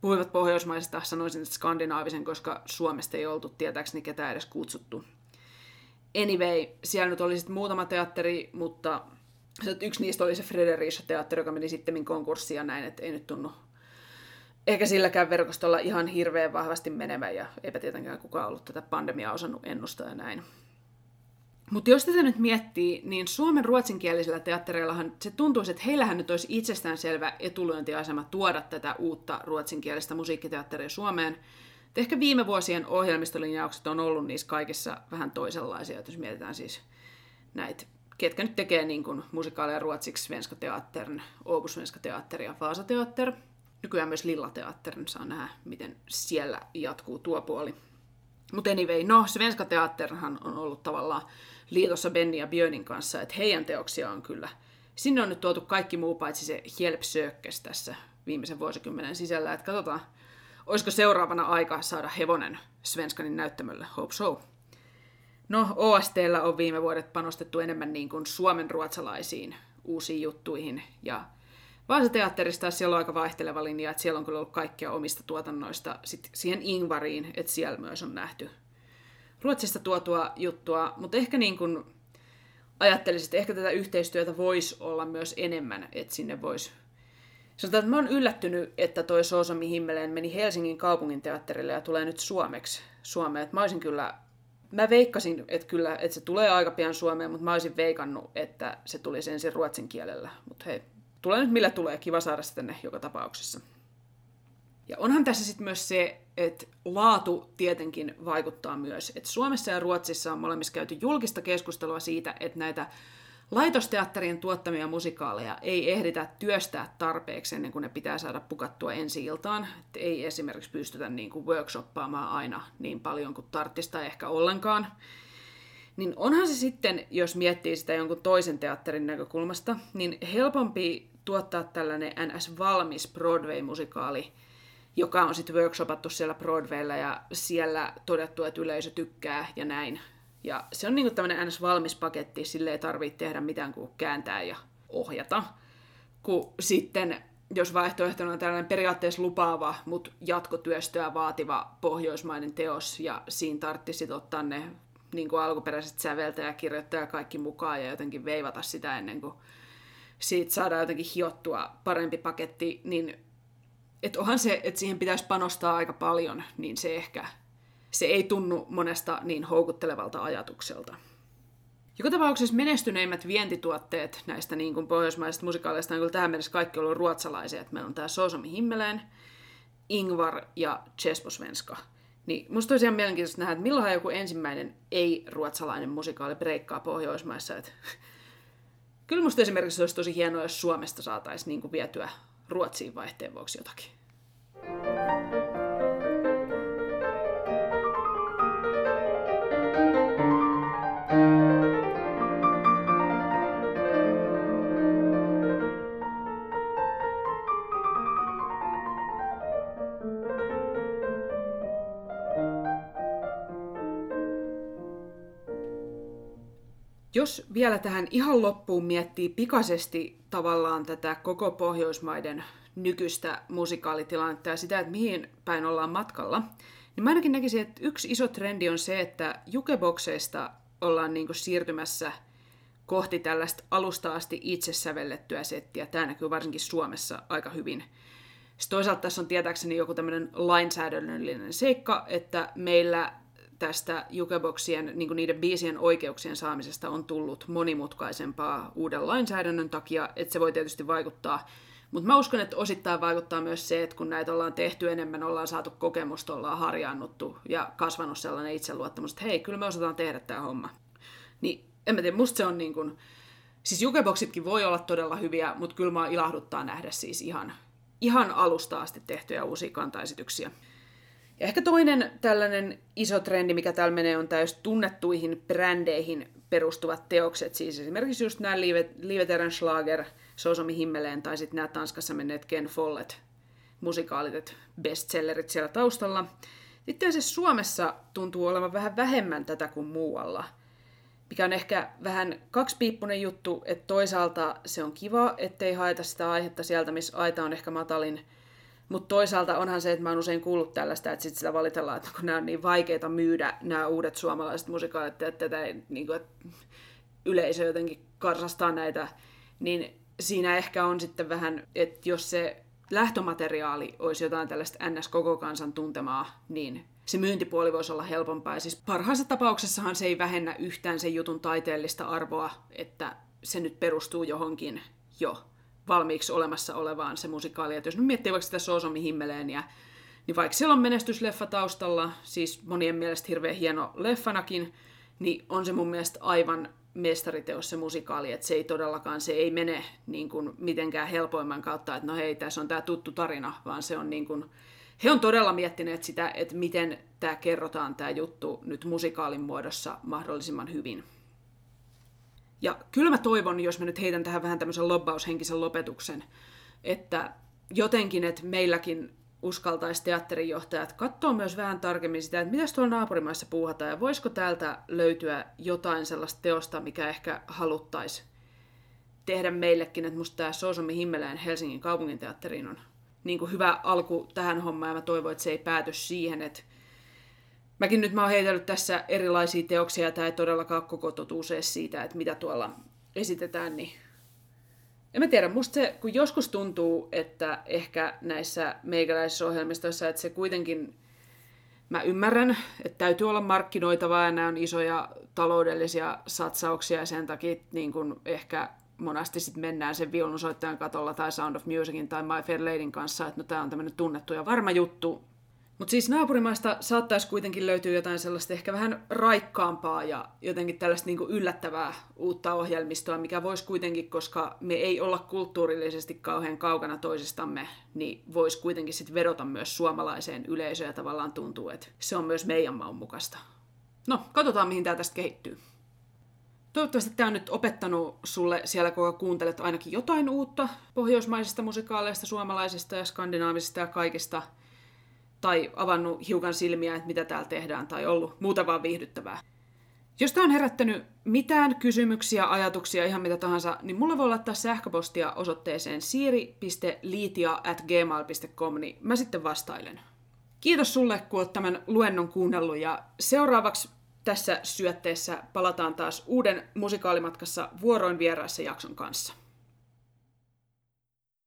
puhuivat pohjoismaisesta, sanoisin, että skandinaavisen, koska Suomesta ei oltu tietääkseni ketään edes kutsuttu. Anyway, siellä nyt oli sitten muutama teatteri, mutta yksi niistä oli se Fredericia-teatteri, joka meni sitten konkurssiin ja näin, että ei nyt tunnu eikä silläkään verkostolla ihan hirveän vahvasti menevä ja eipä tietenkään kukaan ollut tätä pandemiaa osannut ennustaa ja näin. Mutta jos tätä nyt miettii, niin suomen ruotsinkielisillä teattereillahan se tuntuisi, että heillähän nyt olisi itsestäänselvä etulyöntiasema tuoda tätä uutta ruotsinkielistä musiikkiteatteria Suomeen. Et ehkä viime vuosien ohjelmistolinjaukset on ollut niissä kaikissa vähän toisenlaisia, jos mietitään siis näitä, ketkä nyt tekee niin kuin musikaaleja ruotsiksi Svenska Teattern, Åbo Svenska Teatter ja Vaasa Teatter. Nykyään myös Lilla Teattern saa nähdä, miten siellä jatkuu tuo puoli. Mutta anyway, no Svenska Teatterhan on ollut tavallaan liitossa Benny ja Björnin kanssa, että heidän teoksia on kyllä, sinne on nyt tuotu kaikki muu paitsi se Sökkes tässä viimeisen vuosikymmenen sisällä, että katsotaan, olisiko seuraavana aika saada hevonen Svenskanin näyttämölle, hope so. No, OSTllä on viime vuodet panostettu enemmän niin kuin suomen ruotsalaisiin uusiin juttuihin, ja Vaasa-teatterista siellä on aika vaihteleva linja, että siellä on kyllä ollut kaikkia omista tuotannoista sit siihen Ingvariin, että siellä myös on nähty Ruotsista tuotua juttua, mutta ehkä niin kuin ajattelisin, että ehkä tätä yhteistyötä voisi olla myös enemmän, että sinne voisi Sanotaan, että mä oon yllättynyt, että toi Soosomi Himmeleen meni Helsingin kaupungin teatterille ja tulee nyt suomeksi Suomeen. Että mä olisin kyllä, mä veikkasin, että kyllä, että se tulee aika pian Suomeen, mutta mä olisin veikannut, että se tulisi ensin ruotsin kielellä. Mutta hei, tulee nyt millä tulee, kiva saada se tänne joka tapauksessa. Ja onhan tässä sitten myös se, että laatu tietenkin vaikuttaa myös. Että Suomessa ja Ruotsissa on molemmissa käyty julkista keskustelua siitä, että näitä laitosteatterien tuottamia musikaaleja ei ehditä työstää tarpeeksi ennen kuin ne pitää saada pukattua ensi iltaan. Että ei esimerkiksi pystytä niin kuin workshoppaamaan aina niin paljon kuin tarttista ehkä ollenkaan. Niin onhan se sitten, jos miettii sitä jonkun toisen teatterin näkökulmasta, niin helpompi tuottaa tällainen NS-valmis Broadway-musikaali, joka on sitten workshopattu siellä Broadwaylla ja siellä todettu, että yleisö tykkää ja näin. Ja se on niinku tämmöinen NS-valmis paketti, sille ei tarvitse tehdä mitään kuin kääntää ja ohjata. Kun sitten, jos vaihtoehtona on tällainen periaatteessa lupaava, mutta jatkotyöstöä vaativa pohjoismainen teos, ja siinä tarvitsisi ottaa ne niin kuin alkuperäiset säveltäjä, kirjoittaja kaikki mukaan ja jotenkin veivata sitä ennen kuin siitä saadaan jotenkin hiottua parempi paketti, niin että onhan se, että siihen pitäisi panostaa aika paljon, niin se ehkä se ei tunnu monesta niin houkuttelevalta ajatukselta. Joka tapauksessa menestyneimmät vientituotteet näistä niin kuin pohjoismaisista musikaaleista on kyllä tähän mennessä kaikki ollut ruotsalaisia. Että meillä on tämä Sosomi Himmeleen, Ingvar ja Chesposvenska. Niin musta olisi ihan mielenkiintoista nähdä, että milloin joku ensimmäinen ei-ruotsalainen musikaali breikkaa Pohjoismaissa. Että Kyllä musta esimerkiksi olisi tosi hienoa, jos Suomesta saataisiin niin kuin vietyä Ruotsiin vaihteen vuoksi jotakin. Jos vielä tähän ihan loppuun miettii pikaisesti tavallaan tätä koko Pohjoismaiden nykyistä musikaalitilannetta ja sitä, että mihin päin ollaan matkalla, niin mä ainakin näkisin, että yksi iso trendi on se, että jukebokseista ollaan niin siirtymässä kohti tällaista alusta asti itse sävellettyä settiä. Tämä näkyy varsinkin Suomessa aika hyvin. Sitten toisaalta tässä on tietääkseni joku tämmöinen lainsäädännöllinen seikka, että meillä tästä jukeboksien, niin niiden biisien oikeuksien saamisesta on tullut monimutkaisempaa uuden lainsäädännön takia, että se voi tietysti vaikuttaa. Mutta mä uskon, että osittain vaikuttaa myös se, että kun näitä ollaan tehty enemmän, ollaan saatu kokemusta, ollaan harjaannuttu ja kasvanut sellainen itseluottamus, että hei, kyllä me osataan tehdä tämä homma. Niin en mä tiedä, musta se on niin kuin, siis jukeboksitkin voi olla todella hyviä, mutta kyllä mä ilahduttaa nähdä siis ihan, ihan alusta asti tehtyjä uusia kantaesityksiä. Ja ehkä toinen tällainen iso trendi, mikä täällä menee, on täys tunnettuihin brändeihin perustuvat teokset. Siis esimerkiksi just nämä Live Schlager, Sosomi Himmeleen tai sitten nämä Tanskassa menneet Ken Follett musikaalit, bestsellerit siellä taustalla. Sitten se Suomessa tuntuu olevan vähän vähemmän tätä kuin muualla, mikä on ehkä vähän kaksipiippunen juttu, että toisaalta se on kiva, ettei haeta sitä aihetta sieltä, missä aita on ehkä matalin, Mutta toisaalta onhan se, että mä oon usein kuullut tällaista, että sit sitä valitellaan, että kun nämä on niin vaikeita myydä, nämä uudet suomalaiset musikaalit, että tätä niin kuin, että yleisö jotenkin karsastaa näitä, niin siinä ehkä on sitten vähän, että jos se lähtömateriaali olisi jotain tällaista NS koko kansan tuntemaa, niin se myyntipuoli voisi olla helpompaa. Ja siis parhaassa tapauksessahan se ei vähennä yhtään sen jutun taiteellista arvoa, että se nyt perustuu johonkin jo valmiiksi olemassa olevaan se musikaali. Että jos nyt miettii vaikka sitä Soosomi himmeleen, ja, niin vaikka siellä on menestysleffa taustalla, siis monien mielestä hirveän hieno leffanakin, niin on se mun mielestä aivan mestariteos se musikaali, että se ei todellakaan, se ei mene niin kuin mitenkään helpoimman kautta, että no hei, tässä on tämä tuttu tarina, vaan se on niin kuin, he on todella miettineet sitä, että miten tämä kerrotaan tämä juttu nyt musikaalin muodossa mahdollisimman hyvin. Ja kyllä mä toivon, jos mä nyt heitän tähän vähän tämmöisen lobbaushenkisen lopetuksen, että jotenkin, että meilläkin uskaltaisi teatterijohtajat katsoa myös vähän tarkemmin sitä, että mitä tuolla naapurimaissa puuhataan ja voisiko täältä löytyä jotain sellaista teosta, mikä ehkä haluttaisi tehdä meillekin, että musta tämä Soosomi Himmeleen Helsingin kaupunginteatteriin on niin kuin hyvä alku tähän hommaan ja mä toivon, että se ei pääty siihen, että Mäkin nyt mä oon heitellyt tässä erilaisia teoksia, ja tämä ei todellakaan koko totuus siitä, että mitä tuolla esitetään, niin en mä tiedä, musta se, kun joskus tuntuu, että ehkä näissä meikäläisissä ohjelmistoissa, että se kuitenkin, mä ymmärrän, että täytyy olla markkinoitavaa ja nämä on isoja taloudellisia satsauksia ja sen takia niin kun ehkä monasti sitten mennään sen viulunsoittajan katolla tai Sound of Musicin tai My Fair Ladyn kanssa, että no tämä on tämmöinen tunnettu ja varma juttu, mutta siis naapurimaista saattaisi kuitenkin löytyä jotain sellaista ehkä vähän raikkaampaa ja jotenkin tällaista niinku yllättävää uutta ohjelmistoa, mikä voisi kuitenkin, koska me ei olla kulttuurillisesti kauhean kaukana toisistamme, niin voisi kuitenkin sitten vedota myös suomalaiseen yleisöön ja tavallaan tuntuu, että se on myös meidän maun mukaista. No, katsotaan mihin tämä tästä kehittyy. Toivottavasti tämä on nyt opettanut sulle siellä, kun kuuntelet ainakin jotain uutta pohjoismaisista musikaaleista, suomalaisista ja skandinaavisista ja kaikista – tai avannut hiukan silmiä, että mitä täällä tehdään, tai ollut muuta vaan viihdyttävää. Jos tämä on herättänyt mitään kysymyksiä, ajatuksia, ihan mitä tahansa, niin mulle voi laittaa sähköpostia osoitteeseen siiri.liitia.gmail.com, niin mä sitten vastailen. Kiitos sulle, kun oot tämän luennon kuunnellut, ja seuraavaksi tässä syötteessä palataan taas uuden musikaalimatkassa vuoroin vieraassa jakson kanssa.